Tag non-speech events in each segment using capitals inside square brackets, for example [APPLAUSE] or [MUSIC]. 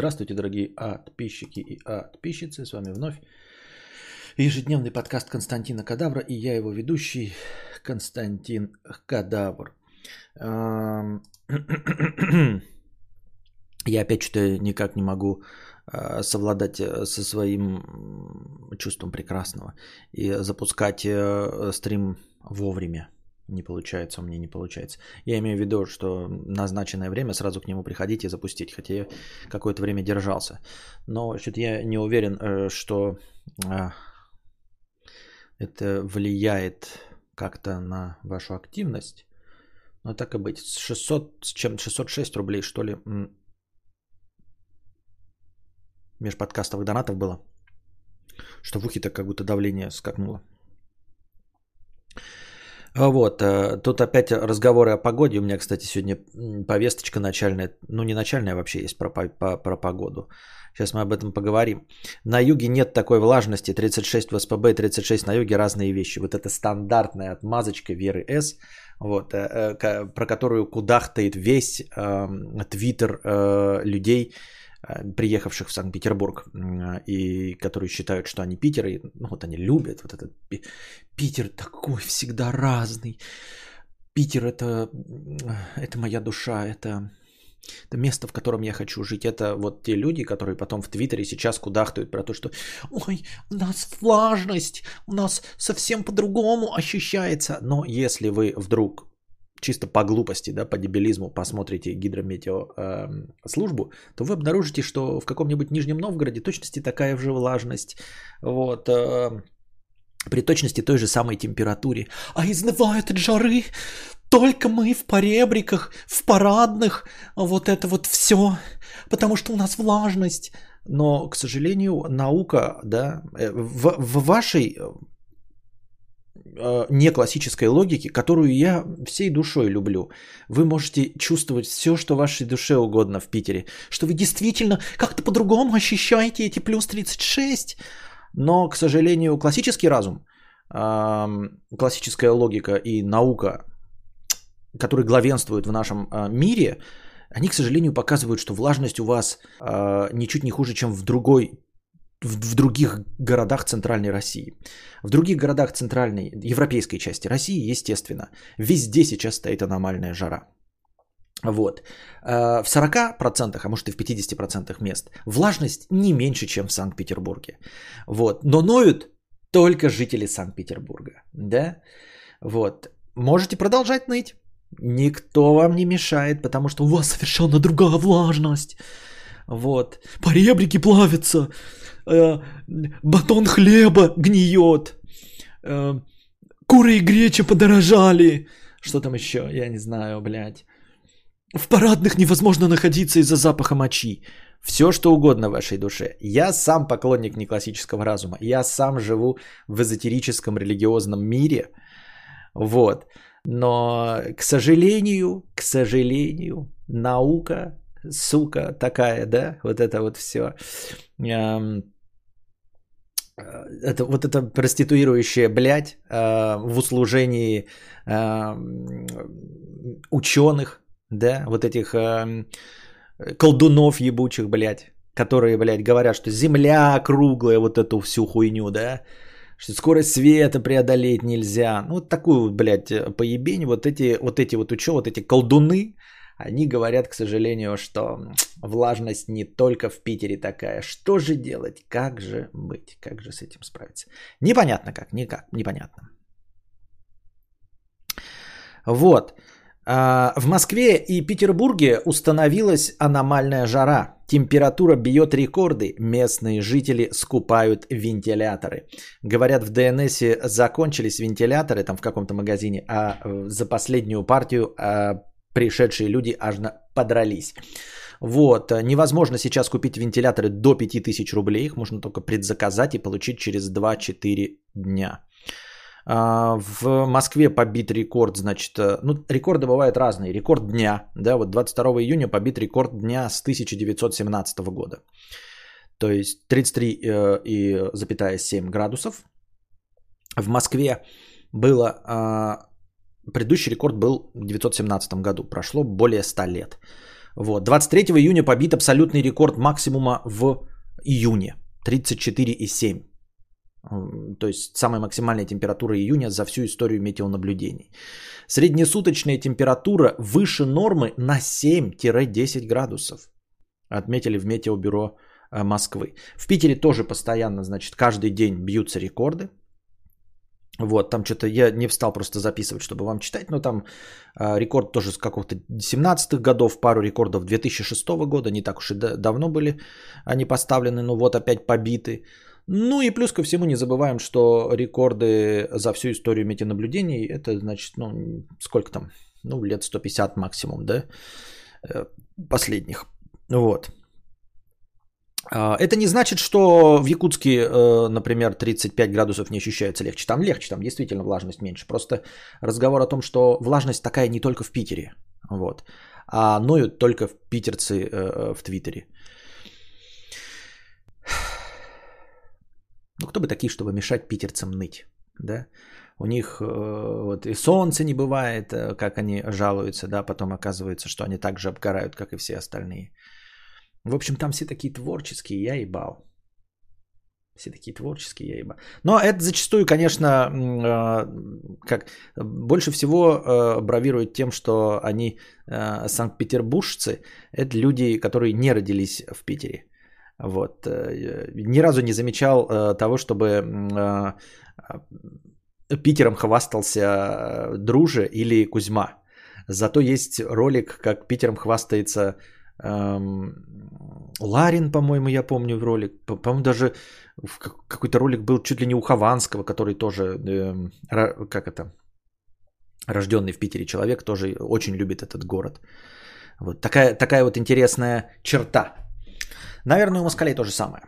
Здравствуйте, дорогие подписчики и подписчицы. С вами вновь ежедневный подкаст Константина Кадавра и я его ведущий Константин Кадавр. [CLEARS THROAT] Я опять что-то никак не могу а, совладать э, со своим чувством прекрасного и запускать э, стрим вовремя не получается, у меня не получается. Я имею в виду, что назначенное время сразу к нему приходить и запустить, хотя я какое-то время держался. Но что-то я не уверен, э, что а, это влияет как-то на вашу активность. Но так и быть. 600, с чем 606 рублей, что ли, межподкастовых донатов было. Что в ухе-то как будто давление скакнуло. А вот, э, тут опять разговоры о погоде. У меня, кстати, сегодня повесточка начальная, ну не начальная вообще есть про, про, про погоду. Сейчас мы об этом поговорим. На юге нет такой влажности, 36 в СПБ, 36 на юге, разные вещи. Вот это стандартная отмазочка Веры С, вот, э, э, про которую кудахтает весь эм, твиттер э, людей, Э, приехавших в Санкт-Петербург, и которые считают, что они Питер, и ну, вот они любят вот этот Питер такой всегда разный. Питер это, это моя душа, это, это место, в котором я хочу жить. Это вот те люди, которые потом в Твиттере сейчас кудахтают про то, что ой, у нас влажность, у нас совсем по-другому ощущается. Но если вы вдруг чисто по глупости, да, по дебилизму посмотрите гидрометеослужбу, э, то вы обнаружите, что в каком-нибудь Нижнем Новгороде точности такая же влажность. Вот, э, при точности той же самой температуре. А изнывают от жары только мы в поребриках, в парадных, вот это вот все, потому что у нас влажность. Но, к сожалению, наука, да, э, в, в вашей не классической логики, которую я всей душой люблю. Вы можете чувствовать все, что вашей душе угодно в Питере, что вы действительно как-то по-другому ощущаете эти плюс 36. Но, к сожалению, классический разум, классическая логика и наука, которые главенствуют в нашем э, мире, они, к сожалению, показывают, что влажность у вас э, ничуть не хуже, чем в другой в, других городах Центральной России. В других городах Центральной, европейской части России, естественно, везде сейчас стоит аномальная жара. Вот. Э, в 40%, а может и в 50% мест влажность не меньше, чем в Санкт-Петербурге. Вот. Но ноют только жители Санкт-Петербурга. Да? Вот. Можете продолжать ныть. Никто вам не мешает, потому что у вас совершенно другая влажность. Вот. Поребрики плавятся батон хлеба гниет, э, куры и греча подорожали. Что там еще? Я не знаю, блядь. В парадных невозможно находиться из-за запаха мочи. Все, что угодно вашей душе. Я сам поклонник неклассического разума. Я сам живу в эзотерическом религиозном мире. Вот. Но, к сожалению, к сожалению, наука, сука такая, да, вот это вот все. Э, это, вот это проституирующая блядь э, в услужении э, ученых, да, вот этих э, колдунов ебучих, блядь, которые, блядь, говорят, что Земля круглая, вот эту всю хуйню, да, что скорость света преодолеть нельзя. Ну, вот такую блядь, поебень, вот эти вот, эти вот ученые, вот эти колдуны, они говорят, к сожалению, что влажность не только в Питере такая. Что же делать? Как же быть? Как же с этим справиться? Непонятно как, никак, непонятно. Вот. А, в Москве и Петербурге установилась аномальная жара. Температура бьет рекорды. Местные жители скупают вентиляторы. Говорят, в ДНС закончились вентиляторы там в каком-то магазине, а э, за последнюю партию а, пришедшие люди аж подрались. Вот, невозможно сейчас купить вентиляторы до 5000 рублей, их можно только предзаказать и получить через 2-4 дня. А, в Москве побит рекорд, значит, э, ну, рекорды бывают разные. Рекорд дня, да, вот 22 июня побит рекорд дня с 1917 года. То есть 33,7 э, градусов. В Москве было а, Предыдущий рекорд был в 1917 году. Прошло более 100 лет. Вот. 23 июня побит абсолютный рекорд максимума в июне. 34,7. То есть самая максимальная температура июня за всю историю метеонаблюдений. Среднесуточная температура выше нормы на 7-10 градусов. Отметили в Метеобюро э, Москвы. В Питере тоже постоянно, значит, каждый день бьются рекорды. Вот, там что-то я не встал просто записывать, чтобы вам читать, но там э, рекорд тоже с какого-то 17-х годов, пару рекордов 2006 года, не так уж и давно были они поставлены, но вот опять побиты. Ну и плюс ко всему не забываем, что рекорды за всю историю метеонаблюдений, это значит, ну сколько там, ну лет 150 максимум, да, э, последних. Вот. А, это не значит, что в Якутске, э, например, 35 градусов не ощущается легче. Там легче, там действительно влажность меньше. Просто разговор о том, что влажность такая не только в Питере. Вот. А ноют только в питерцы э, в Твиттере. Ну, кто бы такие, чтобы мешать питерцам ныть, да? У них э, вот и солнца не бывает, как они жалуются, да, потом оказывается, что они так же обгорают, как и все остальные. В общем, там все такие творческие, я ебал. Все такие творческие, я ебал. Но это зачастую, конечно, а, как больше всего а, бравирует тем, что они а, санкт-петербуржцы. Это люди, которые не родились в Питере. Вот. Э, ни разу не замечал того, чтобы Питером хвастался Друже или Кузьма. Зато есть ролик, как Питером хвастается Ларин, по-моему, я помню в ролик. По-моему, даже какой-то ролик был чуть ли не у Хованского, который тоже, эм, как это, рожденный в Питере человек, тоже очень любит этот город. Вот такая, такая вот интересная черта. Наверное, у москалей то же самое.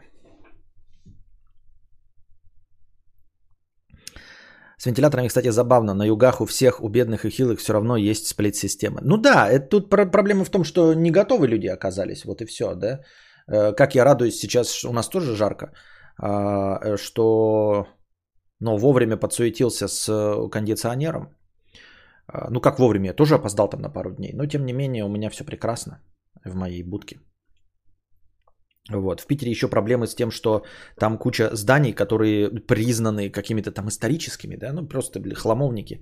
С вентиляторами, кстати, забавно. На югах у всех, у бедных и хилых все равно есть сплит-система. Ну да, это тут проблема в том, что не готовы люди оказались. Вот и все, да. Э, как я радуюсь сейчас, у нас тоже жарко, а, э, что но вовремя подсуетился с э, кондиционером. А, ну как вовремя, я тоже опоздал там на пару дней. Но тем не менее у меня все прекрасно в моей будке. Вот. В Питере еще проблемы с тем, что там куча зданий, которые признаны какими-то там историческими, да, ну просто были хламовники,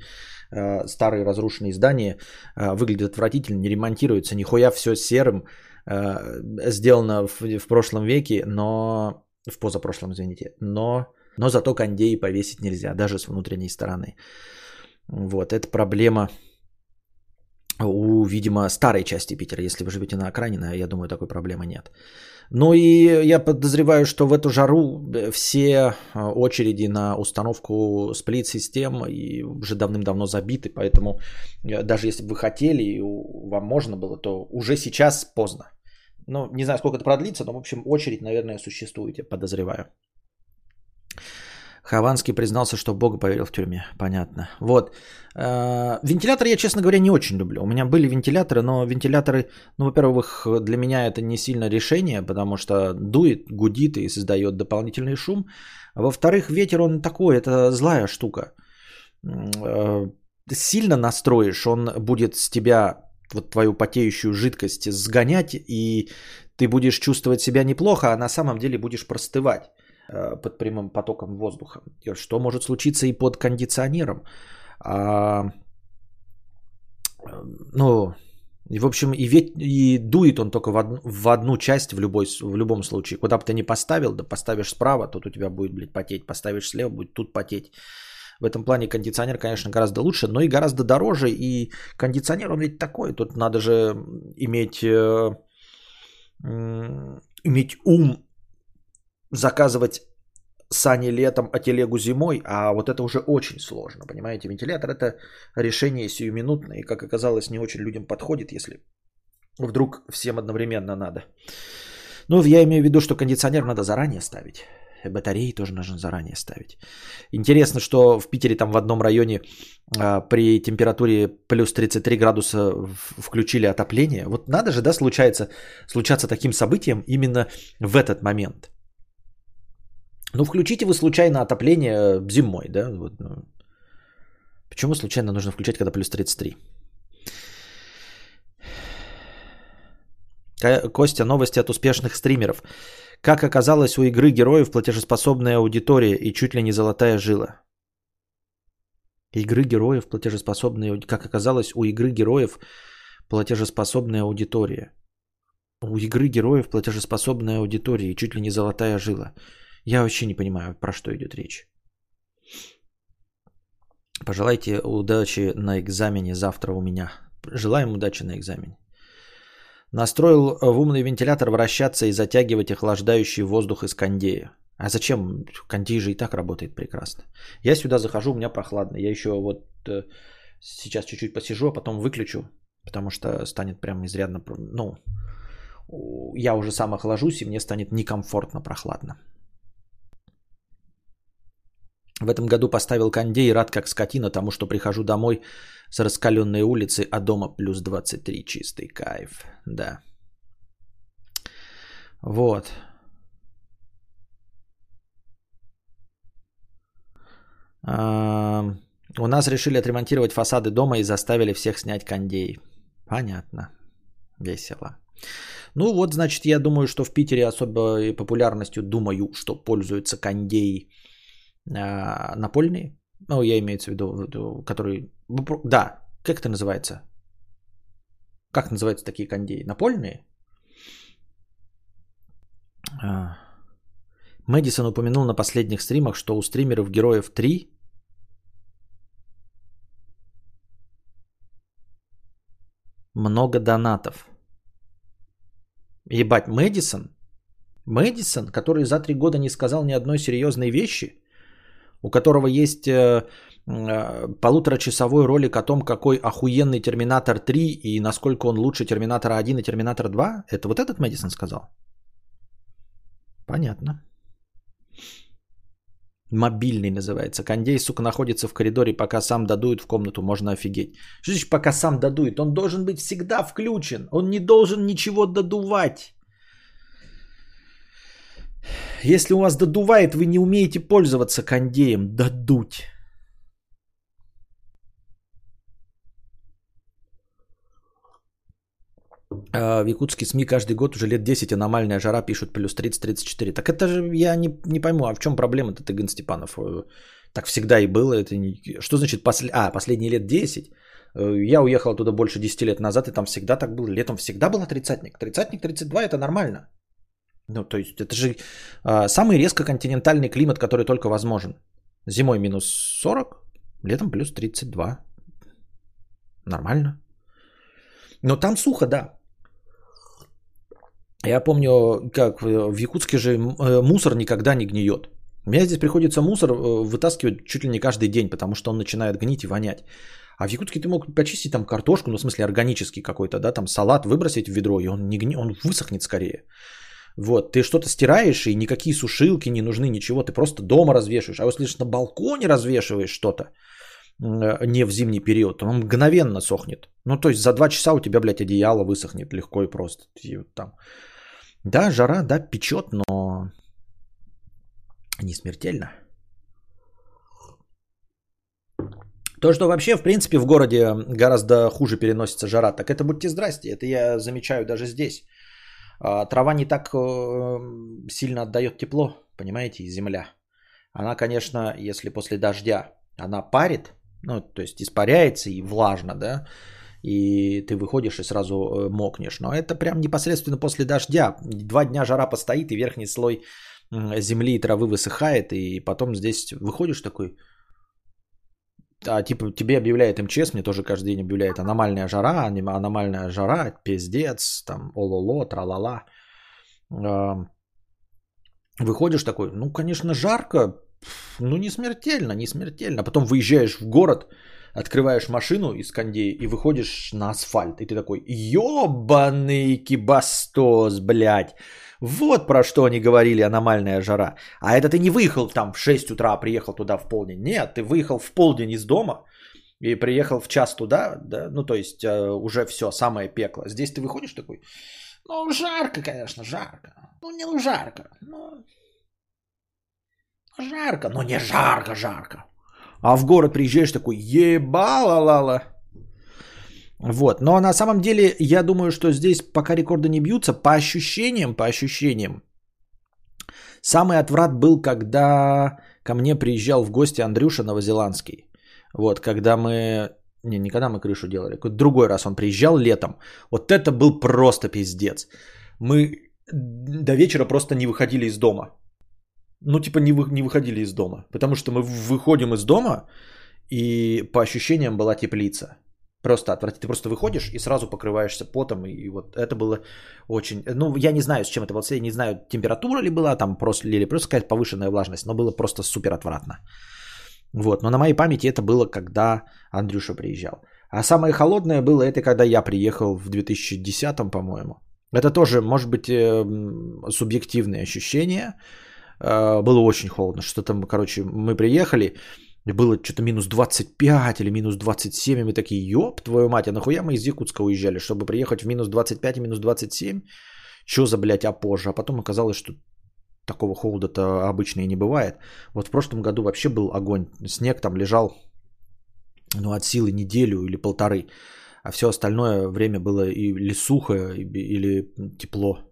э, старые разрушенные здания, э, выглядят отвратительно, не ремонтируются, нихуя все серым, э, сделано в, в прошлом веке, но в позапрошлом, извините, но, но зато кондеи повесить нельзя, даже с внутренней стороны. Вот, это проблема у, видимо, старой части Питера. Если вы живете на окраине, я думаю, такой проблемы нет. Ну и я подозреваю, что в эту жару э, все а, очереди на установку сплит-систем уже давным-давно забиты, поэтому э, даже если бы вы хотели и вам можно было, то уже сейчас поздно. Ну, не знаю, сколько это продлится, но, в общем, очередь, наверное, существует, я подозреваю. Хованский признался, что Бога поверил в тюрьме. Понятно. Вот. Э, вентиляторы я, честно говоря, не очень люблю. У меня были вентиляторы, но вентиляторы, ну, во-первых, для меня это не сильно решение, потому что дует, гудит и создает дополнительный шум. Во-вторых, ветер он такой, это злая штука. Э, сильно настроишь, он будет с тебя вот твою потеющую жидкость сгонять, и ты будешь чувствовать себя неплохо, а на самом деле будешь простывать. Э, под прямым потоком воздуха. Что может случиться и под кондиционером. А, ну, и, в общем, и, ведь, и дует он только в одну, в одну часть в, любой, в любом случае. Куда бы ты ни поставил, да поставишь справа, тут у тебя будет, блядь, потеть. Поставишь слева, будет тут потеть. В этом плане кондиционер, конечно, гораздо лучше, но и гораздо дороже. И кондиционер, он ведь такой. Тут надо же иметь, э, иметь ум заказывать сани летом, а телегу зимой, а вот это уже очень сложно, понимаете? Вентилятор это решение сиюминутное, и как оказалось, не очень людям подходит, если вдруг всем одновременно надо. Ну, я имею в виду, что кондиционер надо заранее ставить. Батареи тоже нужно заранее ставить. Интересно, что в Питере там в одном районе а, при температуре плюс 33 градуса включили отопление. Вот надо же, да, случается, случаться таким событием именно в этот момент. Ну, включите вы случайно отопление зимой, да? Вот, ну. Почему случайно нужно включать, когда плюс 33? Костя, новости от успешных стримеров. Как оказалось, у игры героев платежеспособная аудитория и чуть ли не золотая жила. Игры героев платежеспособная... Как оказалось, у игры героев платежеспособная аудитория. У игры героев платежеспособная аудитория и чуть ли не золотая жила. Я вообще не понимаю, про что идет речь. Пожелайте удачи на экзамене завтра у меня. Желаем удачи на экзамене. Настроил в умный вентилятор вращаться и затягивать охлаждающий воздух из кондея. А зачем? Кондей же и так работает прекрасно. Я сюда захожу, у меня прохладно. Я еще вот э, сейчас чуть-чуть посижу, а потом выключу, потому что станет прям изрядно... Ну, я уже сам охлажусь, и мне станет некомфортно прохладно. В этом году поставил кондей, рад как скотина тому, что прихожу домой с раскаленной улицы, а дома плюс 23 чистый кайф. Да. Вот. У нас решили отремонтировать фасады дома и заставили всех снять кондей. Понятно. Весело. Ну вот, значит, я думаю, что в Питере особой популярностью, думаю, что пользуются кондеи напольные. Ну, я имею в виду, которые... Да, как это называется? Как называются такие кондеи? Напольные? А, Мэдисон упомянул на последних стримах, что у стримеров Героев 3 много донатов. Ебать, Мэдисон? Мэдисон, который за три года не сказал ни одной серьезной вещи, у которого есть э, э, полуторачасовой ролик о том, какой охуенный Терминатор 3 и насколько он лучше Терминатора 1 и Терминатор 2, это вот этот Мэдисон сказал? Понятно. Мобильный называется. Кондей, сука, находится в коридоре, пока сам додует в комнату, можно офигеть. Что значит, пока сам додует? Он должен быть всегда включен. Он не должен ничего додувать. Если у вас додувает, вы не умеете пользоваться кондеем. Додуть. А, в якутске СМИ каждый год уже лет 10 аномальная жара пишут плюс 30-34. Так это же я не, не пойму, а в чем проблема-то, Тыган Степанов? Э, так всегда и было. Это не... Что значит после... а, последние лет 10? Э, я уехал туда больше 10 лет назад, и там всегда так было. Летом всегда был тридцатник. Тридцатник 32 это нормально. Ну, то есть это же а, самый резко континентальный климат, который только возможен. Зимой минус 40, летом плюс 32. Нормально. Но там сухо, да. Я помню, как в Якутске же э, мусор никогда не гниет. У меня здесь приходится мусор э, вытаскивать чуть ли не каждый день, потому что он начинает гнить и вонять. А в Якутске ты мог почистить там картошку, ну в смысле органический какой-то, да, там салат выбросить в ведро, и он не гни... он высохнет скорее. Вот, ты что-то стираешь, и никакие сушилки не нужны, ничего, ты просто дома развешиваешь. А если на балконе развешиваешь что-то, э, не в зимний период, он мгновенно сохнет. Ну, то есть за два часа у тебя, блядь, одеяло высохнет легко и просто. И вот там да, жара, да, печет, но не смертельно. То, что вообще, в принципе, в городе гораздо хуже переносится жара, так это будьте здрасте, это я замечаю даже здесь. А, трава не так э, сильно отдает тепло, понимаете, и земля. Она, конечно, если после дождя она парит, ну, то есть испаряется и влажно, да, и ты выходишь и сразу э, мокнешь. Но это прям непосредственно после дождя. Два дня жара постоит, и верхний слой земли и травы высыхает, и потом здесь выходишь такой, а типа тебе объявляет МЧС, мне тоже каждый день объявляет аномальная жара, аномальная жара, пиздец, там, ололо, тралала. Выходишь такой, ну, конечно, жарко, ну, не смертельно, не смертельно. Потом выезжаешь в город, открываешь машину из кондея и выходишь на асфальт. И ты такой, ёбаный кибастос, блядь. Вот про что они говорили, аномальная жара. А это ты не выехал там в 6 утра, а приехал туда в полдень. Нет, ты выехал в полдень из дома и приехал в час туда, да, ну то есть э, уже все, самое пекло. Здесь ты выходишь такой, ну жарко, конечно, жарко. Ну не жарко, но жарко, но не жарко, жарко. А в город приезжаешь такой, ебала-лала. Вот. Но на самом деле, я думаю, что здесь пока рекорды не бьются, по ощущениям, по ощущениям, самый отврат был, когда ко мне приезжал в гости Андрюша Новозеландский. Вот, когда мы... Не, не когда мы крышу делали, какой-то другой раз он приезжал летом. Вот это был просто пиздец. Мы до вечера просто не выходили из дома. Ну, типа не, вы, не выходили из дома. Потому что мы выходим из дома, и по ощущениям была теплица. Просто отвратительно. Ты просто выходишь и сразу покрываешься потом. И, вот это было очень... Ну, я не знаю, с чем это было. Я не знаю, температура ли была там просто, или просто какая-то повышенная влажность. Но было просто супер отвратно. Вот. Но на моей памяти это было, когда Андрюша приезжал. А самое холодное было это, когда я приехал в 2010, по-моему. Это тоже, может быть, эм, субъективные ощущения. Э, было очень холодно. Что там, короче, мы приехали, было что-то минус 25 или минус 27, и мы такие, ёб твою мать, а нахуя мы из Якутска уезжали, чтобы приехать в минус 25 и минус 27? Что за, блядь, а позже? А потом оказалось, что такого холода-то обычно и не бывает. Вот в прошлом году вообще был огонь. Снег там лежал, ну, от силы неделю или полторы. А все остальное время было или сухо, или тепло.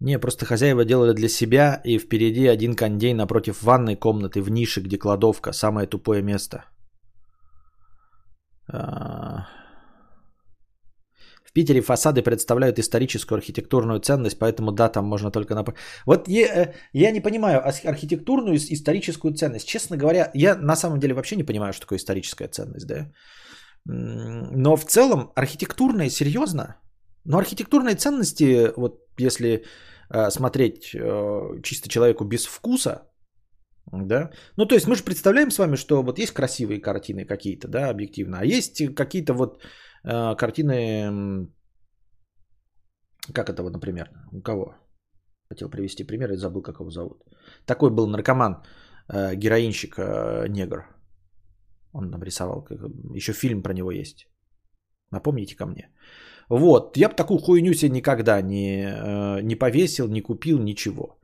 Не, просто хозяева делали для себя, и впереди один кондей напротив ванной комнаты в нише, где кладовка, самое тупое место. А. В Питере фасады представляют историческую архитектурную ценность, поэтому да, там можно только на... Вот я, э, я не понимаю архитектурную историческую ценность. Честно говоря, я на самом деле вообще не понимаю, что такое историческая ценность, да. Но в целом архитектурная, серьезно? Но архитектурные ценности, вот если смотреть э, чисто человеку без вкуса, да, ну то есть мы же представляем с вами, что вот есть красивые картины какие-то, да, объективно, а есть какие-то вот э, картины, как это вот, например, у кого? Хотел привести пример и забыл, как его зовут. Такой был наркоман, э, героинщик, э, негр. Он нам еще фильм про него есть. Напомните ко мне. Вот, я бы такую хуйню себе никогда не, э, не повесил, не купил, ничего.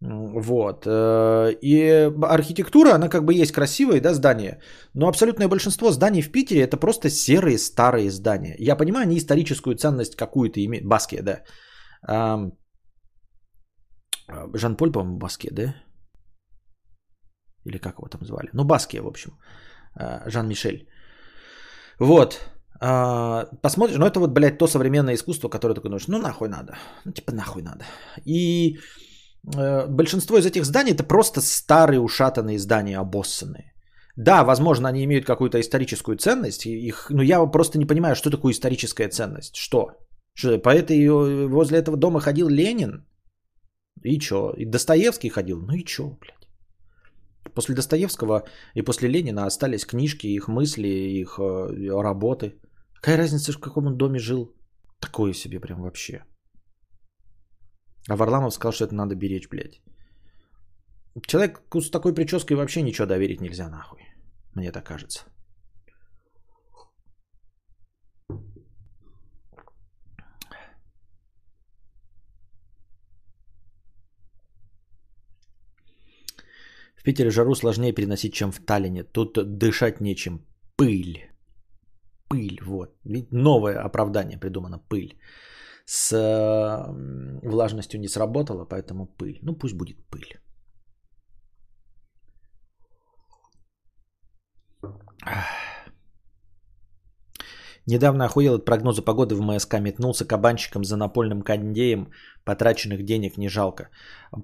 Вот. Э, и архитектура, она как бы есть красивые, да, здания, но абсолютное большинство зданий в Питере это просто серые старые здания. Я понимаю, они историческую ценность какую-то имеют. Баске, да. Жан-Поль, по-моему, Баске, да? Или как его там звали? Ну, Баске, в общем. Э, Жан-Мишель. Вот. А, посмотришь, ну это вот, блядь, то современное искусство, которое такое ну нахуй надо, ну типа нахуй надо. И э, большинство из этих зданий это просто старые ушатанные здания, обоссанные. Да, возможно, они имеют какую-то историческую ценность, их, но я просто не понимаю, что такое историческая ценность. Что? Что по этой, возле этого дома ходил Ленин? И чё? И Достоевский ходил? Ну и чё, блядь? После Достоевского и после Ленина остались книжки, их мысли, их э, работы – Какая разница, в каком он доме жил? Такое себе прям вообще. А Варламов сказал, что это надо беречь, блядь. Человек с такой прической вообще ничего доверить нельзя нахуй. Мне так кажется. В Питере жару сложнее переносить, чем в Таллине. Тут дышать нечем. Пыль пыль. Вот. Новое оправдание придумано пыль. С влажностью не сработало, поэтому пыль. Ну пусть будет пыль. Недавно охуел от прогноза погоды в МСК, метнулся кабанчиком за напольным кондеем, потраченных денег не жалко.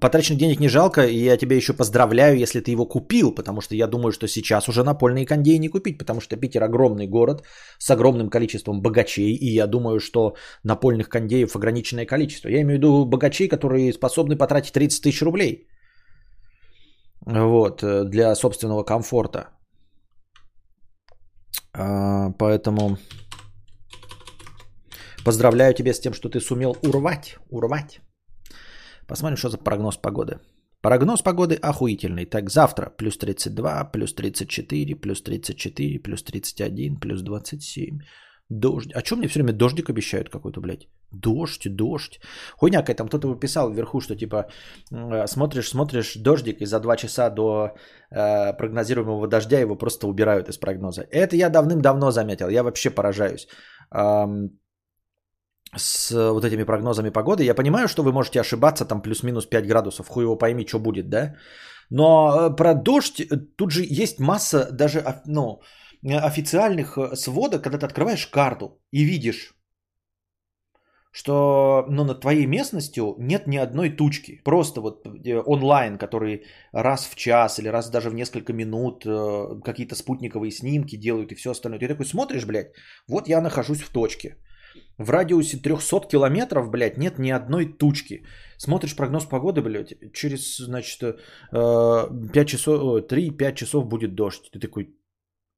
Потраченных денег не жалко, и я тебя еще поздравляю, если ты его купил, потому что я думаю, что сейчас уже напольные кондеи не купить, потому что Питер огромный город с огромным количеством богачей, и я думаю, что напольных кондеев ограниченное количество. Я имею в виду богачей, которые способны потратить 30 тысяч рублей вот, э, для собственного комфорта. А, поэтому Поздравляю тебя с тем, что ты сумел урвать, урвать. Посмотрим, что за прогноз погоды. Прогноз погоды охуительный. Так, завтра плюс 32, плюс 34, плюс 34, плюс 31, плюс 27. Дождь. А что мне все время дождик обещают какой-то, блядь? Дождь, дождь. Хуйня какая там кто-то выписал вверху, что типа э, смотришь, смотришь дождик, и за два часа до э, прогнозируемого дождя его просто убирают из прогноза. Это я давным-давно заметил. Я вообще поражаюсь. С вот этими прогнозами погоды. Я понимаю, что вы можете ошибаться, там плюс-минус 5 градусов, хуй его пойми, что будет, да? Но э, про дождь э, тут же есть масса даже, ну, официальных э, сводок, когда ты открываешь карту и видишь, что ну, над твоей местностью нет ни одной тучки. Просто вот онлайн, который раз в час или раз даже в несколько минут какие-то спутниковые снимки делают и все остальное. Ты такой смотришь, блядь, вот я нахожусь в точке. В радиусе 300 километров, блядь, нет ни одной тучки. Смотришь прогноз погоды, блядь, через, значит, 5 э, часов, 3-5 часов будет дождь. Ты такой,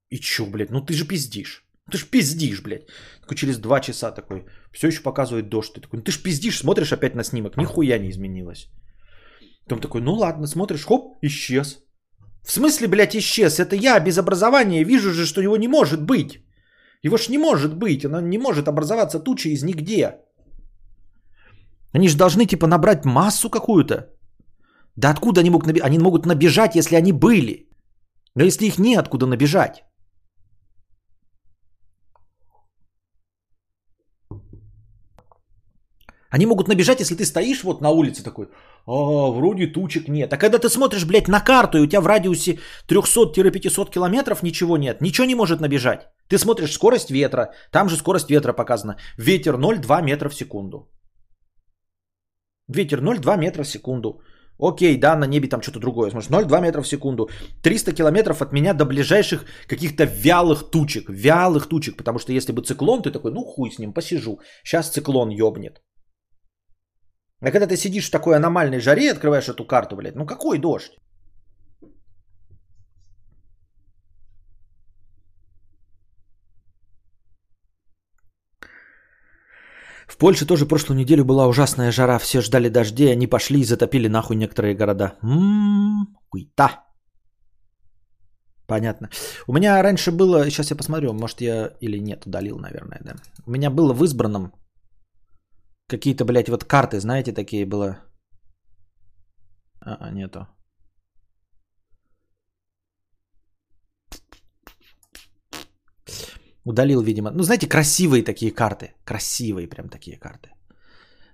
и чё, блядь, ну ты же пиздишь. Ты ж пиздишь, блядь. Такой через 2 часа такой, все еще показывает дождь. Ты такой, ну ты ж пиздишь, смотришь опять на снимок, нихуя не изменилось. Потом такой, ну ладно, смотришь, хоп, исчез. В смысле, блядь, исчез? Это я без образования вижу же, что его не может быть. Его ж не может быть, она не может образоваться туча из нигде. Они же должны типа набрать массу какую-то. Да откуда они могут набежать? Они могут набежать, если они были. Но если их не откуда набежать. Они могут набежать, если ты стоишь вот на улице такой, а, вроде тучек нет. А когда ты смотришь, блядь, на карту, и у тебя в радиусе 300-500 километров ничего нет, ничего не может набежать. Ты смотришь скорость ветра, там же скорость ветра показана. Ветер 0,2 метра в секунду. Ветер 0,2 метра в секунду. Окей, да, на небе там что-то другое. Смотришь, 0,2 метра в секунду. 300 километров от меня до ближайших каких-то вялых тучек. Вялых тучек. Потому что если бы циклон, ты такой, ну хуй с ним, посижу. Сейчас циклон ёбнет. А когда ты сидишь в такой аномальной жаре и открываешь эту карту, блядь, ну какой дождь? В Польше тоже прошлую неделю была ужасная жара, все ждали дождей, они пошли и затопили нахуй некоторые города. Ммм, хуйта. Понятно. У меня раньше было, сейчас я посмотрю, может я или нет, удалил, наверное, да. У меня было в избранном Какие-то, блядь, вот карты, знаете, такие было. А, нету. Удалил, видимо. Ну, знаете, красивые такие карты. Красивые прям такие карты.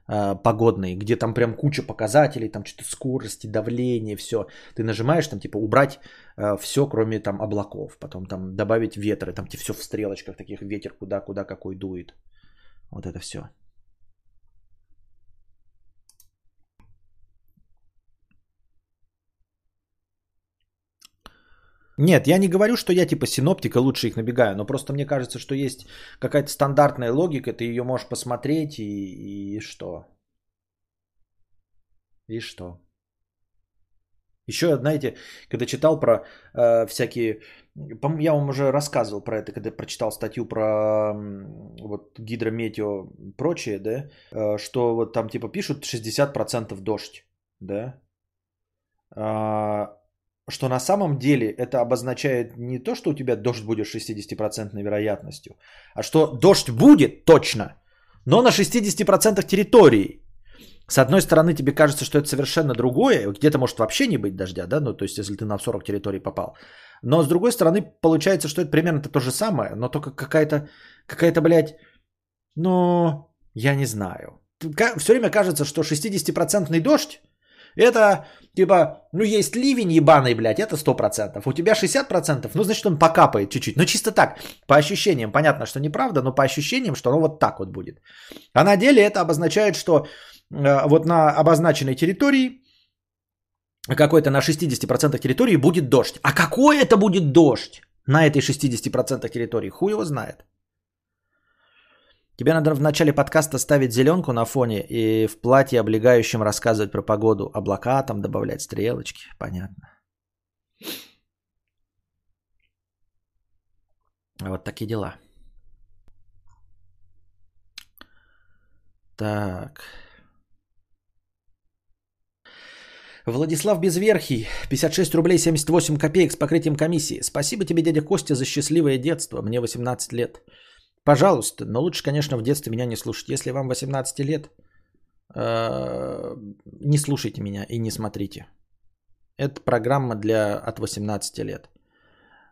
А, погодные, где там прям куча показателей, там что-то скорости, давление, все. Ты нажимаешь там типа убрать а, все, кроме там облаков. Потом там добавить ветры, там тебе все в стрелочках таких, ветер куда, куда, какой дует. Вот это все. Нет, я не говорю, что я типа синоптика лучше их набегаю, но просто мне кажется, что есть какая-то стандартная логика, ты ее можешь посмотреть и, и что? И что? Еще, знаете, когда читал про э, всякие, я вам уже рассказывал про это, когда прочитал статью про э, вот гидрометео прочее, да, э, что вот там типа пишут 60% дождь, да, а, что на самом деле это обозначает не то, что у тебя дождь будет 60% вероятностью, а что дождь будет точно, но на 60% территории. С одной стороны, тебе кажется, что это совершенно другое, где-то может вообще не быть дождя, да, ну то есть если ты на 40 территорий попал. Но с другой стороны, получается, что это примерно то же самое, но только какая-то, какая-то, блядь, ну, я не знаю. Все время кажется, что 60% дождь это типа, ну есть ливень ебаный, блядь, это 100%. У тебя 60%, ну значит он покапает чуть-чуть. Но чисто так, по ощущениям. Понятно, что неправда, но по ощущениям, что оно вот так вот будет. А на деле это обозначает, что э, вот на обозначенной территории какой-то на 60% территории будет дождь. А какой это будет дождь на этой 60% территории? Хуй его знает. Тебе надо в начале подкаста ставить зеленку на фоне и в платье облегающем рассказывать про погоду. Облака там добавлять, стрелочки. Понятно. Вот такие дела. Так. Владислав Безверхий, 56 рублей 78 копеек с покрытием комиссии. Спасибо тебе, дядя Костя, за счастливое детство. Мне 18 лет. Пожалуйста, но лучше, конечно, в детстве меня не слушать. Если вам 18 лет, э, не слушайте меня и не смотрите. Это программа для от 18 лет.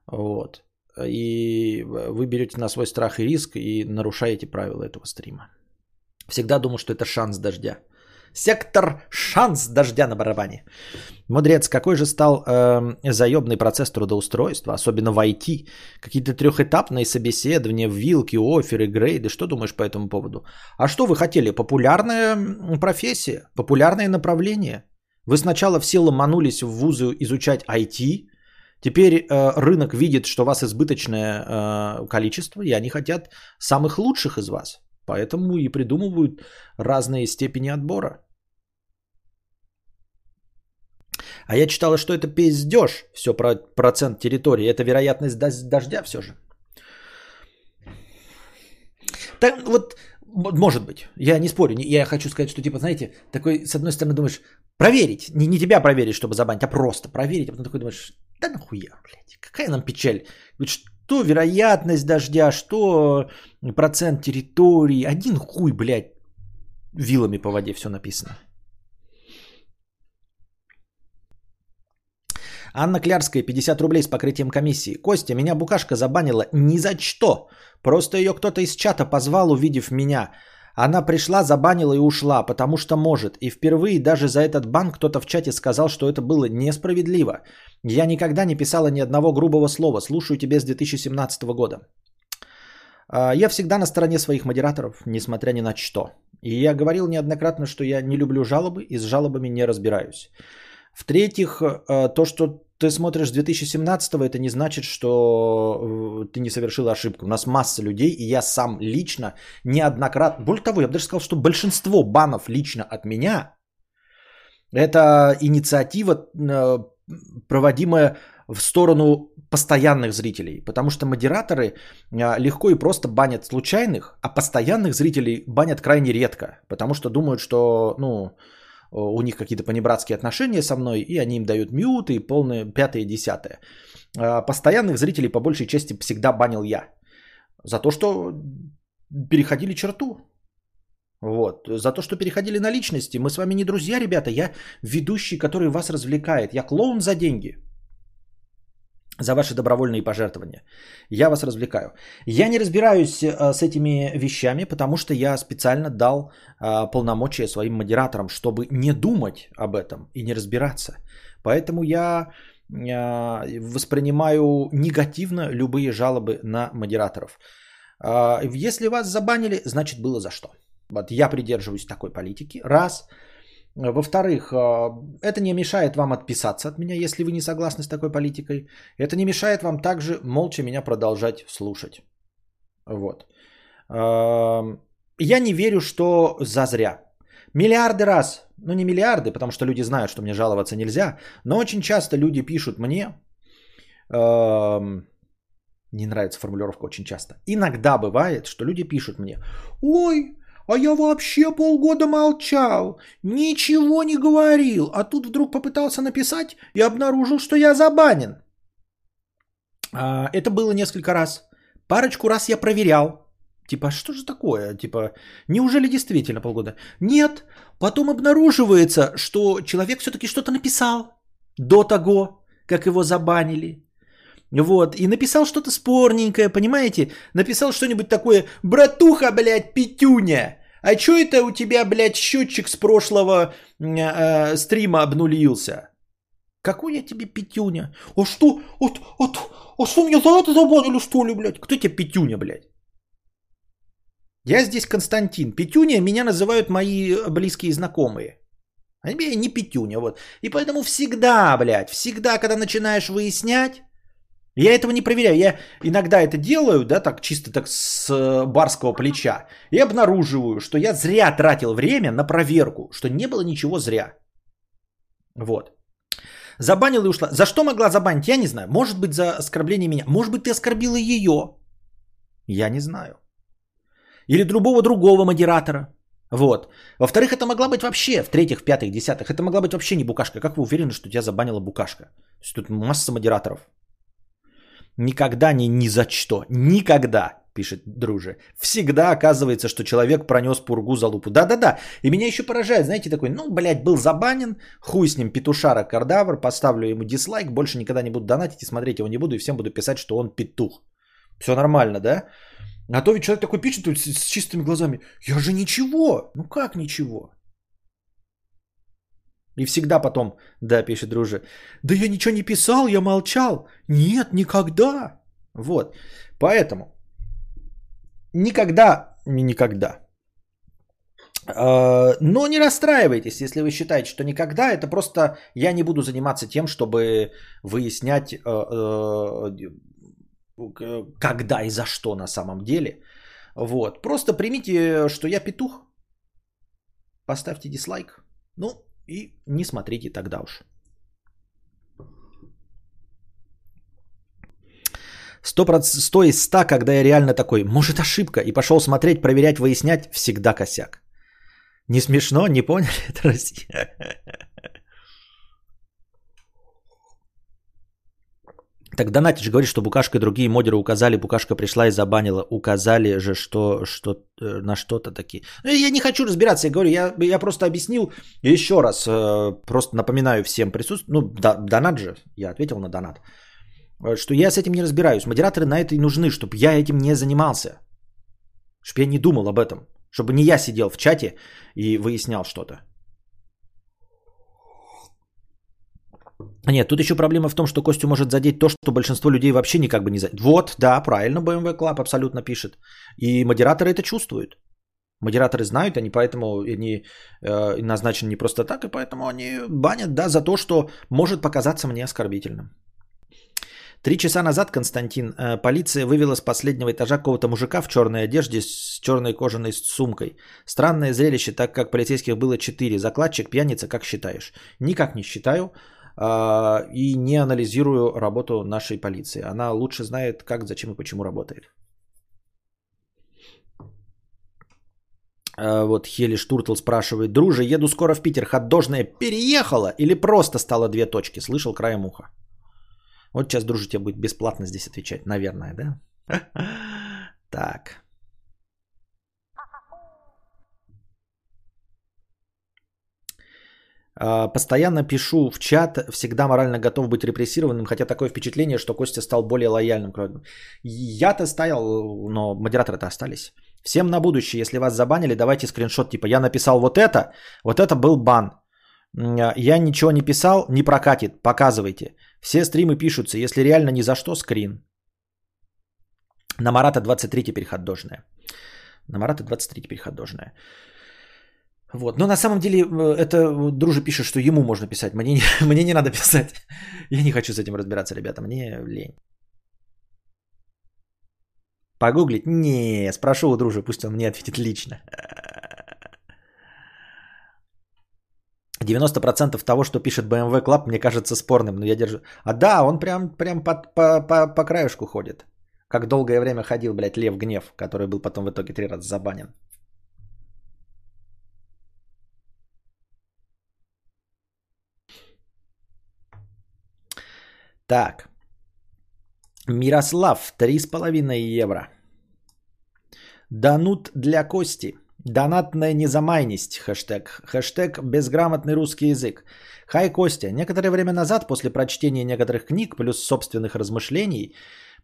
Вот. И вы берете на свой страх и риск и нарушаете правила этого стрима. Всегда думал, что это шанс дождя. Сектор шанс дождя на барабане. Мудрец, какой же стал э, заебный процесс трудоустройства, особенно в IT? Какие-то трехэтапные собеседования, вилки, оферы, грейды. Что думаешь по этому поводу? А что вы хотели? Популярная профессия, популярное направление. Вы сначала все ломанулись в вузы изучать IT, Теперь э, рынок видит, что у вас избыточное э, количество, и они хотят самых лучших из вас. Поэтому и придумывают разные степени отбора. А я читала, что это пиздеж, все про процент территории. Это вероятность дождя все же. Так вот, может быть, я не спорю. Я хочу сказать, что типа, знаете, такой, с одной стороны, думаешь, проверить. Не, не тебя проверить, чтобы забанить, а просто проверить. А потом такой думаешь, да нахуя, блядь, какая нам печаль. Что вероятность дождя, что процент территории. Один хуй, блядь, вилами по воде все написано. Анна Клярская, 50 рублей с покрытием комиссии. Костя, меня букашка забанила ни за что. Просто ее кто-то из чата позвал, увидев меня. Она пришла, забанила и ушла, потому что может. И впервые даже за этот бан кто-то в чате сказал, что это было несправедливо. Я никогда не писала ни одного грубого слова. Слушаю тебя с 2017 года. А, я всегда на стороне своих модераторов, несмотря ни на что. И я говорил неоднократно, что я не люблю жалобы и с жалобами не разбираюсь. В-третьих, а, то, что ты смотришь 2017 это не значит, что э, ты не совершил ошибку. У нас масса людей, и я сам лично неоднократно, более того, я бы даже сказал, что большинство банов лично от меня, это инициатива, э, проводимая в сторону постоянных зрителей, потому что модераторы э, легко и просто банят случайных, а постоянных зрителей банят крайне редко, потому что думают, что, ну, у них какие-то понебратские отношения со мной, и они им дают мьюты, и полное пятое десятое. А постоянных зрителей по большей части всегда банил я. За то, что переходили черту. Вот. За то, что переходили на личности. Мы с вами не друзья, ребята. Я ведущий, который вас развлекает. Я клоун за деньги за ваши добровольные пожертвования. Я вас развлекаю. Я не разбираюсь э, с этими вещами, потому что я специально дал э, полномочия своим модераторам, чтобы не думать об этом и не разбираться. Поэтому я э, воспринимаю негативно любые жалобы на модераторов. Если вас забанили, значит было за что. Вот я придерживаюсь такой политики. Раз. Во-вторых, а, это не мешает вам отписаться от меня, если вы не согласны с такой политикой. Это не мешает вам также молча меня продолжать слушать. Вот. Я не верю, что зазря. Миллиарды раз, ну не миллиарды, потому что люди знают, что мне жаловаться нельзя, но очень часто люди пишут мне, не нравится формулировка очень часто, иногда бывает, что люди пишут мне, ой, а я вообще полгода молчал, ничего не говорил, а тут вдруг попытался написать и обнаружил, что я забанен. А, это было несколько раз. Парочку раз я проверял. Типа, что же такое? Типа, неужели действительно полгода? Нет. Потом обнаруживается, что человек все-таки что-то написал до того, как его забанили. Вот, и написал что-то спорненькое, понимаете? Написал что-нибудь такое, братуха, блядь, пятюня. А чё это у тебя, блядь, счетчик с прошлого э, стрима обнулился? Какой я тебе пятюня? А что? Вот, вот, а что меня за это забанили, что ли, блядь? Кто тебе пятюня, блядь? Я здесь Константин. Петюня меня называют мои близкие знакомые. Они меня не Петюня, вот. И поэтому всегда, блядь, всегда, когда начинаешь выяснять, я этого не проверяю. Я иногда это делаю, да, так чисто так с э, барского плеча. И обнаруживаю, что я зря тратил время на проверку, что не было ничего зря. Вот. Забанила и ушла. За что могла забанить, я не знаю. Может быть, за оскорбление меня. Может быть, ты оскорбила ее. Я не знаю. Или другого другого модератора. Вот. Во-вторых, это могла быть вообще, в-третьих, в пятых, десятых, это могла быть вообще не букашка. Как вы уверены, что тебя забанила букашка? То есть тут масса модераторов. Никогда ни, ни за что. Никогда. пишет друже. Всегда оказывается, что человек пронес пургу за лупу. Да-да-да. И меня еще поражает, знаете, такой, ну, блядь, был забанен, хуй с ним, петушара кардавр, поставлю ему дизлайк, больше никогда не буду донатить и смотреть его не буду, и всем буду писать, что он петух. Все нормально, да? А то ведь человек такой пишет с, с чистыми глазами. Я же ничего. Ну как ничего? И всегда потом, да, пишет друже, да я ничего не писал, я молчал. Нет, никогда. Вот. Поэтому никогда, никогда. А, но не расстраивайтесь, если вы считаете, что никогда. Это просто я не буду заниматься тем, чтобы выяснять, э, э, когда и за что на самом деле. Вот. Просто примите, что я петух. Поставьте дизлайк. Ну, и не смотрите тогда уж. 100%, 100 из 100, когда я реально такой, может ошибка, и пошел смотреть, проверять, выяснять, всегда косяк. Не смешно, не поняли? Это Россия. [LAUGHS] Так Донатич говорит, что Букашка и другие модеры указали, Букашка пришла и забанила. Указали же, что, что э, на что-то такие. Ну, я не хочу разбираться, я говорю, я, я просто объяснил еще раз, э, просто напоминаю всем присутствующим, ну, да, донат же, я ответил на донат, э, что я с этим не разбираюсь. Модераторы на это и нужны, чтобы я этим не занимался, чтобы я не думал об этом, чтобы не я сидел в чате и выяснял что-то. Нет, тут еще проблема в том, что Костю может задеть то, что большинство людей вообще никак бы не задеть. Вот, да, правильно, BMW Club абсолютно пишет. И модераторы это чувствуют. Модераторы знают, они поэтому они э, назначены не просто так, и поэтому они банят, да, за то, что может показаться мне оскорбительным. Три часа назад, Константин, э, полиция вывела с последнего этажа какого-то мужика в черной одежде с черной кожаной сумкой. Странное зрелище, так как полицейских было четыре. Закладчик, пьяница, как считаешь? Никак не считаю. А, и не анализирую работу нашей полиции. Она лучше знает, как, зачем и почему работает. А, вот Хели Штуртл спрашивает. Друже, еду скоро в Питер. Ходдожная переехала или просто стала две точки? Слышал краем уха. Вот сейчас, друже, тебе будет бесплатно здесь отвечать. Наверное, да? [LAUGHS] Так. Постоянно пишу в чат, всегда морально готов быть репрессированным, хотя такое впечатление, что Костя стал более лояльным. Я-то стоял, но модераторы-то остались. Всем на будущее, если вас забанили, давайте скриншот, типа я написал вот это, вот это был бан. А, я ничего не писал, не прокатит, показывайте. Все стримы пишутся, если реально ни за что, скрин. На Марата 23 теперь ходдожная. На Марата 23 теперь ходдожная. Вот. Но на самом деле э, это друже пишет, что ему можно писать. Мне не, [LAUGHS] мне не надо писать. Я не хочу с этим разбираться, ребята. Мне лень. Погуглить? Не, спрошу у дружи, пусть он мне ответит лично. 90% того, что пишет BMW Club, мне кажется спорным, но я держу. А да, он прям, прям по, по, по, по краешку ходит. Как долгое время ходил, блядь, Лев Гнев, который был потом в итоге три раза забанен. Так. Мирослав, 3,5 евро. Данут для Кости. Донатная незамайность. Хэштег. Хэштег безграмотный русский язык. Хай, Костя. Некоторое время назад, после прочтения некоторых книг, плюс собственных размышлений,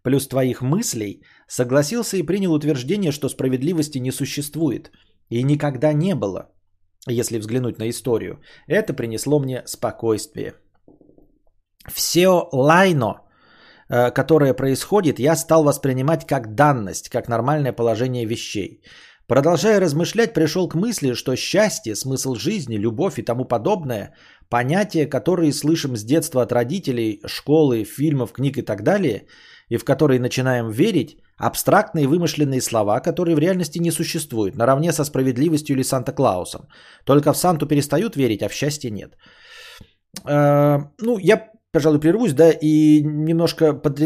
плюс твоих мыслей, согласился и принял утверждение, что справедливости не существует. И никогда не было, если взглянуть на историю. Это принесло мне спокойствие. Все лайно, э, которое происходит, я стал воспринимать как данность, как нормальное положение вещей. Продолжая размышлять, пришел к мысли, что счастье, смысл жизни, любовь и тому подобное – понятия, которые слышим с детства от родителей, школы, фильмов, книг и так далее, и в которые начинаем верить, абстрактные вымышленные слова, которые в реальности не существуют, наравне со справедливостью или Санта-Клаусом. Только в Санту перестают верить, а в счастье нет. Э, ну, я пожалуй, прервусь, да, и немножко под,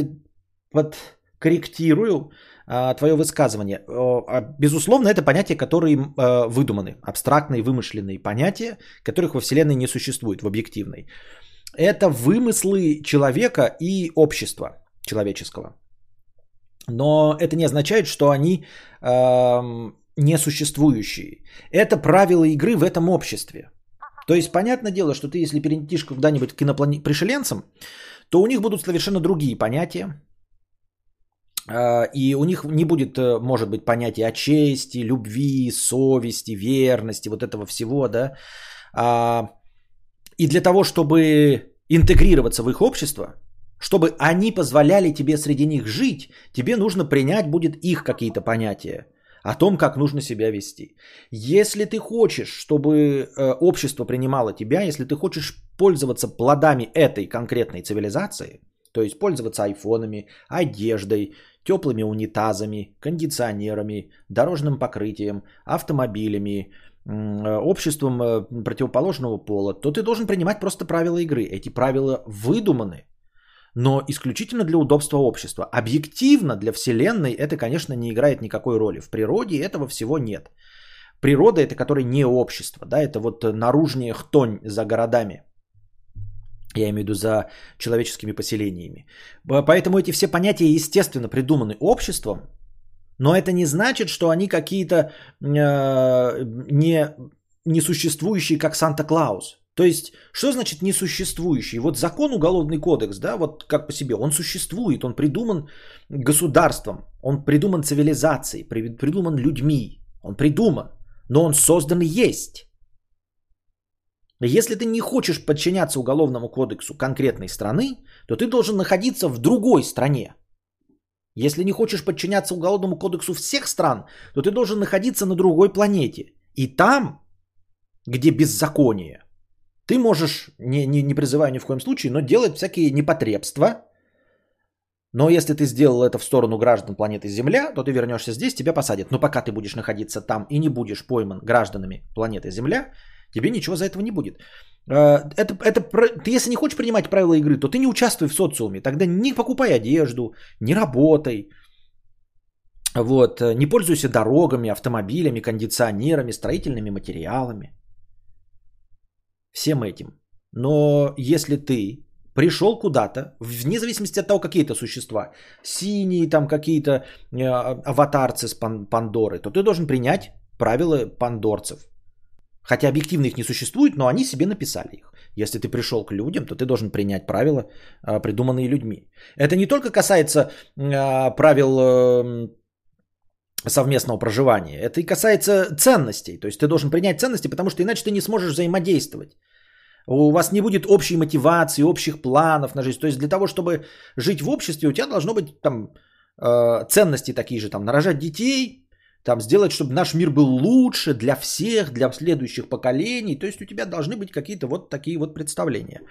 подкорректирую а, твое высказывание. А, безусловно, это понятия, которые а, выдуманы, абстрактные, вымышленные понятия, которых во Вселенной не существует, в объективной. Это вымыслы человека и общества человеческого. Но это не означает, что они э, несуществующие. Это правила игры в этом обществе. То есть, понятное дело, что ты, если перелетишь куда-нибудь к инопланетным пришеленцам, то у них будут совершенно другие понятия. А, и у них не будет, э, может быть, понятия о чести, любви, совести, верности, вот этого всего, да. А, и для того, чтобы интегрироваться в их общество, чтобы они позволяли тебе среди них жить, тебе нужно принять будет их какие-то понятия о том, как нужно себя вести. Если ты хочешь, чтобы э, общество принимало тебя, если ты хочешь пользоваться плодами этой конкретной цивилизации, то есть пользоваться айфонами, одеждой, теплыми унитазами, кондиционерами, дорожным покрытием, автомобилями, э, обществом э, противоположного пола, то ты должен принимать просто правила игры. Эти правила выдуманы но исключительно для удобства общества. Объективно для Вселенной это, конечно, не играет никакой роли. В природе этого всего нет. Природа это которая не общество, да, это вот наружнее хтонь за городами. Я имею в виду за человеческими поселениями. Поэтому эти все понятия, естественно, придуманы обществом, но это не значит, что они какие-то э, не, несуществующие, как Санта-Клаус. То есть, что значит несуществующий? Вот закон уголовный кодекс, да, вот как по себе, он существует, он придуман государством, он придуман цивилизацией, придуман людьми, он придуман, но он создан и есть. Если ты не хочешь подчиняться уголовному кодексу конкретной страны, то ты должен находиться в другой стране. Если не хочешь подчиняться уголовному кодексу всех стран, то ты должен находиться на другой планете. И там, где беззаконие, ты можешь, не, не, не призываю ни в коем случае, но делать всякие непотребства. Но если ты сделал это в сторону граждан планеты Земля, то ты вернешься здесь, тебя посадят. Но пока ты будешь находиться там и не будешь пойман гражданами планеты Земля, тебе ничего за этого не будет. Э, это, это, ты если не хочешь принимать правила игры, то ты не участвуй в социуме. Тогда не покупай одежду, не работай, вот, э, не пользуйся дорогами, автомобилями, кондиционерами, строительными материалами всем этим. Но если ты пришел куда-то, вне зависимости от того, какие это существа, синие там какие-то э, аватарцы с пан- Пандоры, то ты должен принять правила пандорцев. Хотя объективно их не существует, но они себе написали их. Если ты пришел к людям, то ты должен принять правила, э, придуманные людьми. Это не только касается э, правил э, совместного проживания. Это и касается ценностей. То есть ты должен принять ценности, потому что иначе ты не сможешь взаимодействовать. У вас не будет общей мотивации, общих планов на жизнь. То есть для того, чтобы жить в обществе, у тебя должно быть там э, ценности такие же, там нарожать детей, там сделать, чтобы наш мир был лучше для всех, для следующих поколений. То есть у тебя должны быть какие-то вот такие вот представления.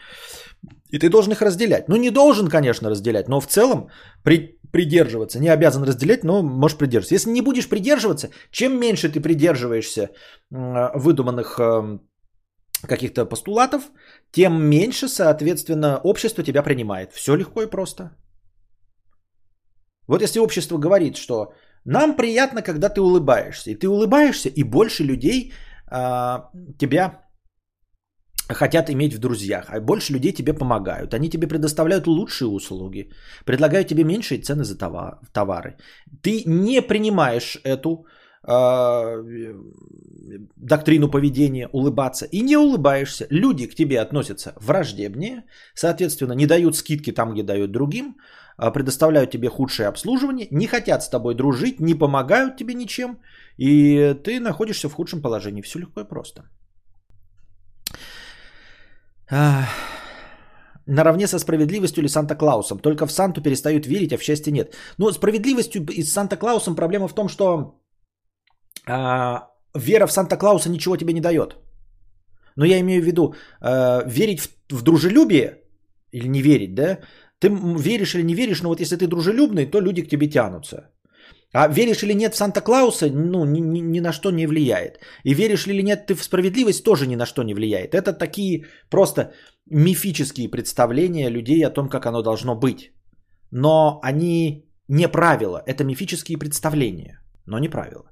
И ты должен их разделять. Ну не должен, конечно, разделять, но в целом при, придерживаться. Не обязан разделять, но можешь придерживаться. Если не будешь придерживаться, чем меньше ты придерживаешься выдуманных эм, каких-то постулатов, тем меньше, соответственно, общество тебя принимает. Все легко и просто. Вот если общество говорит, что нам приятно, когда ты улыбаешься, и ты улыбаешься, и больше людей а, тебя хотят иметь в друзьях, а больше людей тебе помогают. Они тебе предоставляют лучшие услуги, предлагают тебе меньшие цены за товары. Ты не принимаешь эту э, доктрину поведения улыбаться и не улыбаешься. Люди к тебе относятся враждебнее, соответственно, не дают скидки там, где дают другим, а предоставляют тебе худшее обслуживание, не хотят с тобой дружить, не помогают тебе ничем, и ты находишься в худшем положении. Все легко и просто наравне со справедливостью или Санта-Клаусом. Только в Санту перестают верить, а в счастье нет. Но справедливостью и с Санта-Клаусом проблема в том, что а, вера в Санта-Клауса ничего тебе не дает. Но я имею в виду, а, верить в, в дружелюбие или не верить, да? Ты веришь или не веришь, но вот если ты дружелюбный, то люди к тебе тянутся. А веришь или нет в Санта-Клауса, ну, ни, ни, ни на что не влияет. И веришь ли или нет ты в справедливость, тоже ни на что не влияет. Это такие просто мифические представления людей о том, как оно должно быть. Но они не правила, это мифические представления, но не правила.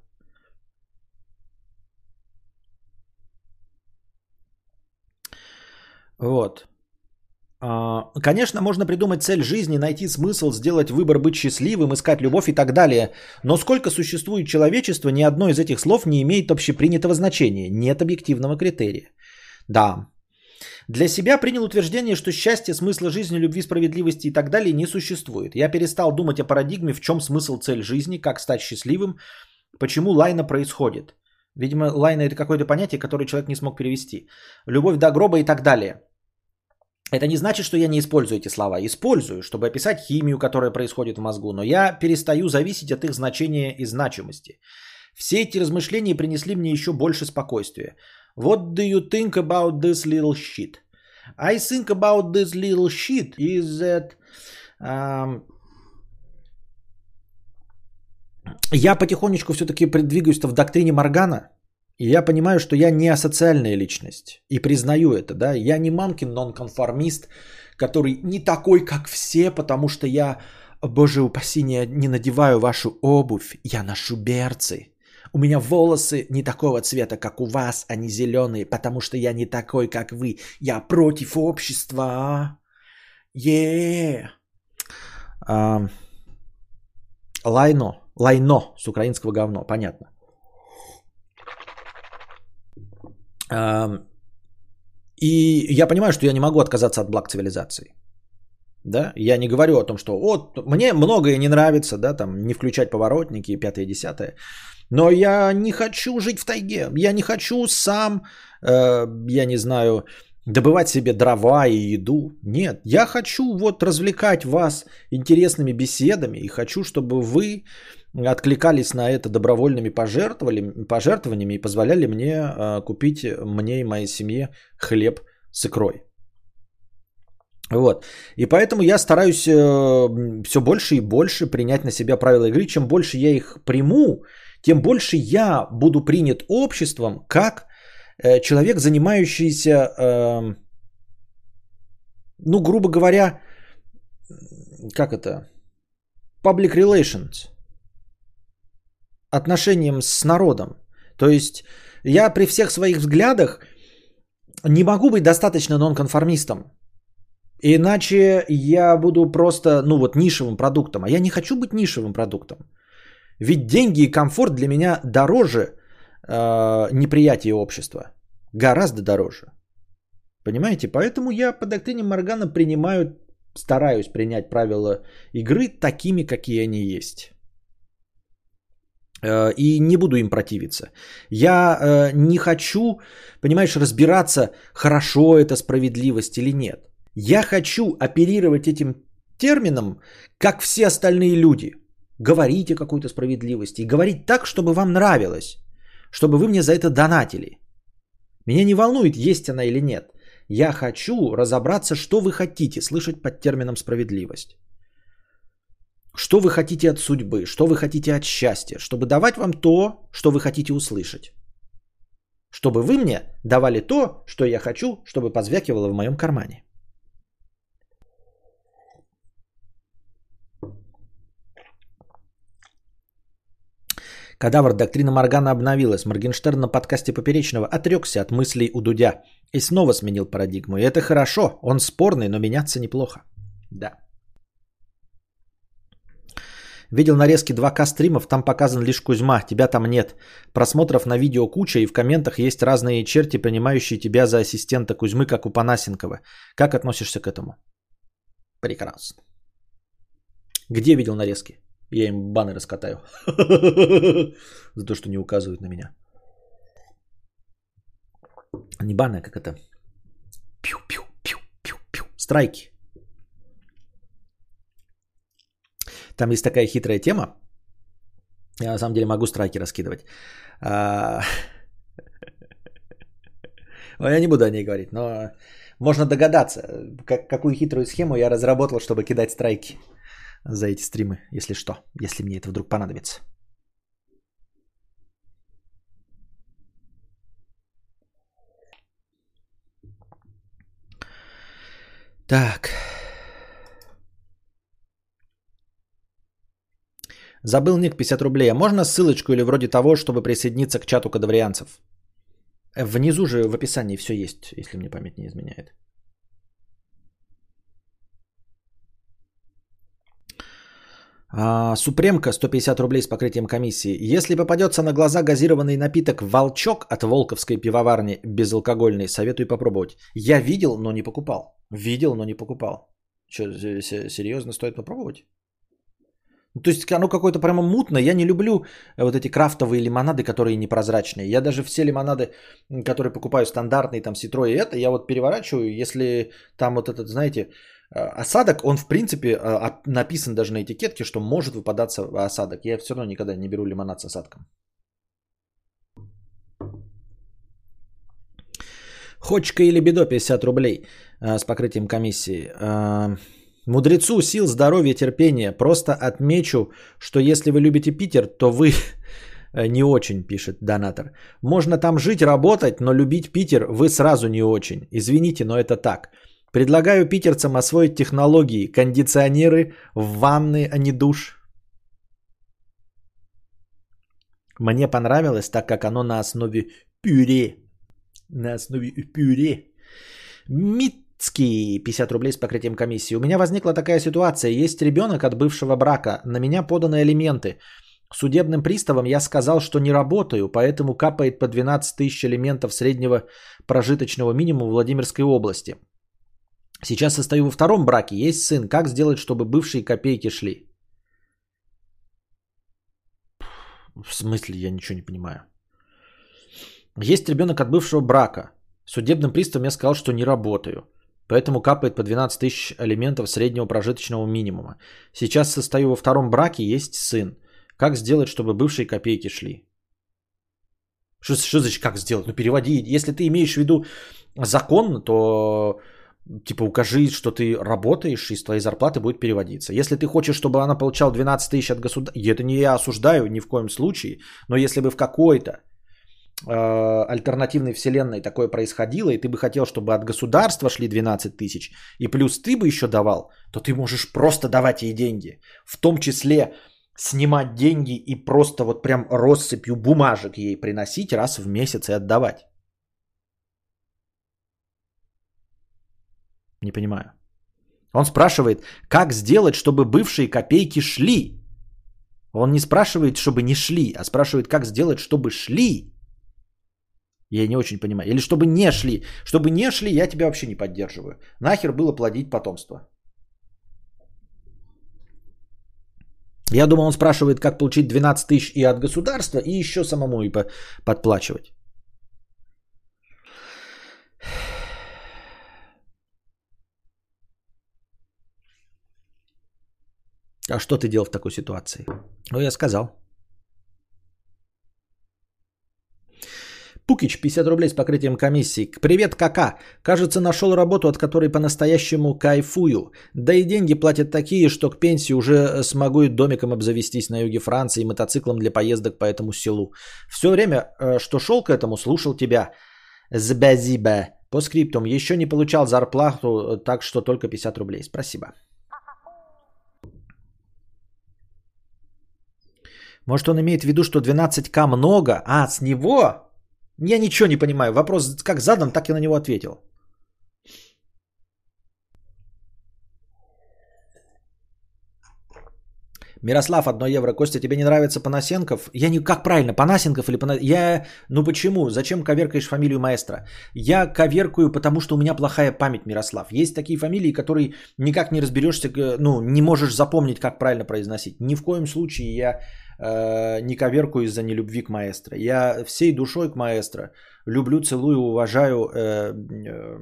Вот. А, конечно, можно придумать цель жизни, найти смысл, сделать выбор, быть счастливым, искать любовь и так далее. Но сколько существует человечество, ни одно из этих слов не имеет общепринятого значения. Нет объективного критерия. Да. Для себя принял утверждение, что счастье, смысла жизни, любви, справедливости и так далее не существует. Я перестал думать о парадигме, в чем смысл, цель жизни, как стать счастливым, почему лайна происходит. Видимо, лайна это какое-то понятие, которое человек не смог перевести. Любовь до гроба и так далее. Это не значит, что я не использую эти слова. Использую, чтобы описать химию, которая происходит в мозгу, но я перестаю зависеть от их значения и значимости. Все эти размышления принесли мне еще больше спокойствия. What do you think about this little shit? I think about this little shit is that um, я потихонечку все-таки двигаюсь в доктрине Моргана, и я понимаю, что я не асоциальная личность. И признаю это, да. Я не мамкин нонконформист, который не такой, как все, потому что я, боже упаси, не, не надеваю вашу обувь, я ношу берцы. У меня волосы не такого цвета, как у вас, они зеленые, потому что я не такой, как вы. Я против общества. Е. Yeah. Лайно. Лайно с украинского говно, понятно. И я понимаю, что я не могу отказаться от благ цивилизации. Да, я не говорю о том, что вот мне многое не нравится, да, там не включать поворотники, пятое, десятое. Но я не хочу жить в тайге. Я не хочу сам, э, я не знаю, добывать себе дрова и еду. Нет, я хочу вот развлекать вас интересными беседами и хочу, чтобы вы откликались на это добровольными пожертвованиями и позволяли мне э, купить мне и моей семье хлеб с икрой. Вот. И поэтому я стараюсь э, все больше и больше принять на себя правила игры. Чем больше я их приму, тем больше я буду принят обществом как э, человек, занимающийся, э, ну, грубо говоря, как это, public relations, отношением с народом. То есть я при всех своих взглядах не могу быть достаточно нонконформистом. Иначе я буду просто, ну вот, нишевым продуктом. А я не хочу быть нишевым продуктом. Ведь деньги и комфорт для меня дороже э, неприятия общества. Гораздо дороже. Понимаете? Поэтому я по доктрине Моргана принимаю, стараюсь принять правила игры такими, какие они есть. Э, и не буду им противиться. Я э, не хочу, понимаешь, разбираться, хорошо это справедливость или нет. Я хочу оперировать этим термином, как все остальные люди – говорить о какой-то справедливости и говорить так, чтобы вам нравилось, чтобы вы мне за это донатили. Меня не волнует, есть она или нет. Я хочу разобраться, что вы хотите слышать под термином справедливость. Что вы хотите от судьбы, что вы хотите от счастья, чтобы давать вам то, что вы хотите услышать. Чтобы вы мне давали то, что я хочу, чтобы позвякивало в моем кармане. Кадавр, доктрина Моргана обновилась. Моргенштерн на подкасте Поперечного отрекся от мыслей у Дудя и снова сменил парадигму. И это хорошо, он спорный, но меняться неплохо. Да. Видел нарезки 2К стримов, там показан лишь Кузьма, тебя там нет. Просмотров на видео куча, и в комментах есть разные черти, принимающие тебя за ассистента Кузьмы, как у Панасенкова. Как относишься к этому? Прекрасно. Где видел нарезки? Я им баны раскатаю. [LAUGHS] За то, что не указывают на меня. Не баны, а как это? Пью-пью-пью-пью-пью. Страйки. Там есть такая хитрая тема. Я на самом деле могу страйки раскидывать. А... [LAUGHS] Я не буду о ней говорить, но можно догадаться, как, какую хитрую схему я разработал, чтобы кидать страйки за эти стримы, если что, если мне это вдруг понадобится. Так. Забыл ник 50 рублей. А можно ссылочку или вроде того, чтобы присоединиться к чату кадаврианцев? Э, внизу же в описании все есть, если мне память не изменяет. А, Супремка 150 рублей с покрытием комиссии. Если попадется на глаза газированный напиток «Волчок» от Волковской пивоварни безалкогольный, советую попробовать. Я видел, но не покупал. Видел, но не покупал. Что, серьезно стоит попробовать? То есть оно какое-то прямо мутное. Я не люблю вот эти крафтовые лимонады, которые непрозрачные. Я даже все лимонады, которые покупаю стандартные, там ситро и это, я вот переворачиваю, если там вот этот, знаете, э, осадок, он в принципе э, написан даже на этикетке, что может выпадаться осадок. Я все равно никогда не беру лимонад с осадком. Хочка или бедо 50 рублей э, с покрытием комиссии. Мудрецу сил, здоровья, терпения. Просто отмечу, что если вы любите Питер, то вы [LAUGHS] не очень, пишет донатор. Можно там жить, работать, но любить Питер вы сразу не очень. Извините, но это так. Предлагаю питерцам освоить технологии, кондиционеры, ванны, а не душ. Мне понравилось, так как оно на основе пюре. На основе пюре. Мит 50 рублей с покрытием комиссии. У меня возникла такая ситуация. Есть ребенок от бывшего брака. На меня поданы элементы. Судебным приставом я сказал, что не работаю, поэтому капает по 12 тысяч элементов среднего прожиточного минимума в Владимирской области. Сейчас состою во втором браке, есть сын. Как сделать, чтобы бывшие копейки шли? В смысле, я ничего не понимаю. Есть ребенок от бывшего брака. Судебным приставом я сказал, что не работаю. Поэтому капает по 12 тысяч элементов среднего прожиточного минимума. Сейчас состою во втором браке, есть сын. Как сделать, чтобы бывшие копейки шли? Что, что значит как сделать? Ну переводи. Если ты имеешь в виду закон, то типа укажи, что ты работаешь, и с твоей зарплаты будет переводиться. Если ты хочешь, чтобы она получала 12 тысяч от государства, это не я осуждаю ни в коем случае, но если бы в какой-то альтернативной вселенной такое происходило, и ты бы хотел, чтобы от государства шли 12 тысяч, и плюс ты бы еще давал, то ты можешь просто давать ей деньги. В том числе снимать деньги и просто вот прям россыпью бумажек ей приносить раз в месяц и отдавать. Не понимаю. Он спрашивает, как сделать, чтобы бывшие копейки шли. Он не спрашивает, чтобы не шли, а спрашивает, как сделать, чтобы шли. Я не очень понимаю. Или чтобы не шли. Чтобы не шли, я тебя вообще не поддерживаю. Нахер было плодить потомство. Я думал, он спрашивает, как получить 12 тысяч и от государства, и еще самому и подплачивать. А что ты делал в такой ситуации? Ну, я сказал. Пукич, 50 рублей с покрытием комиссии. Привет, Кака. Кажется, нашел работу, от которой по-настоящему кайфую. Да и деньги платят такие, что к пенсии уже смогу и домиком обзавестись на юге Франции, мотоциклом для поездок по этому селу. Все время, э, что шел к этому, слушал тебя. Збазиба. По скриптум. Еще не получал зарплату, так что только 50 рублей. Спасибо. Может, он имеет в виду, что 12к много? А, с него? Я ничего не понимаю. Вопрос как задан, так и на него ответил. Мирослав, 1 евро. Костя, тебе не нравится Панасенков? Я не... Как правильно, Панасенков или Панасенков? Я... Ну почему? Зачем коверкаешь фамилию маэстро? Я коверкаю, потому что у меня плохая память, Мирослав. Есть такие фамилии, которые никак не разберешься, ну, не можешь запомнить, как правильно произносить. Ни в коем случае я э, не коверкую из-за нелюбви к маэстро. Я всей душой к маэстро люблю, целую, уважаю, э, э,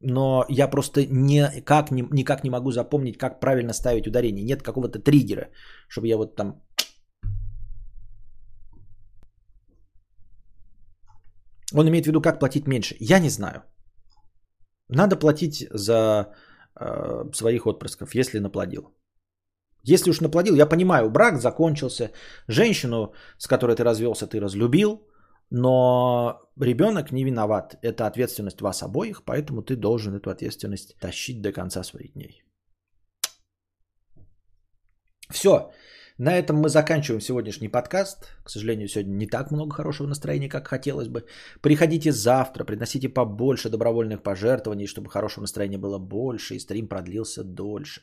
но я просто никак не, никак не могу запомнить, как правильно ставить ударение. Нет какого-то триггера, чтобы я вот там... Он имеет в виду, как платить меньше. Я не знаю. Надо платить за э, своих отпрысков, если наплодил. Если уж наплодил, я понимаю, брак закончился, женщину, с которой ты развелся, ты разлюбил, но ребенок не виноват. Это ответственность вас обоих, поэтому ты должен эту ответственность тащить до конца своих дней. Все. На этом мы заканчиваем сегодняшний подкаст. К сожалению, сегодня не так много хорошего настроения, как хотелось бы. Приходите завтра, приносите побольше добровольных пожертвований, чтобы хорошего настроения было больше и стрим продлился дольше.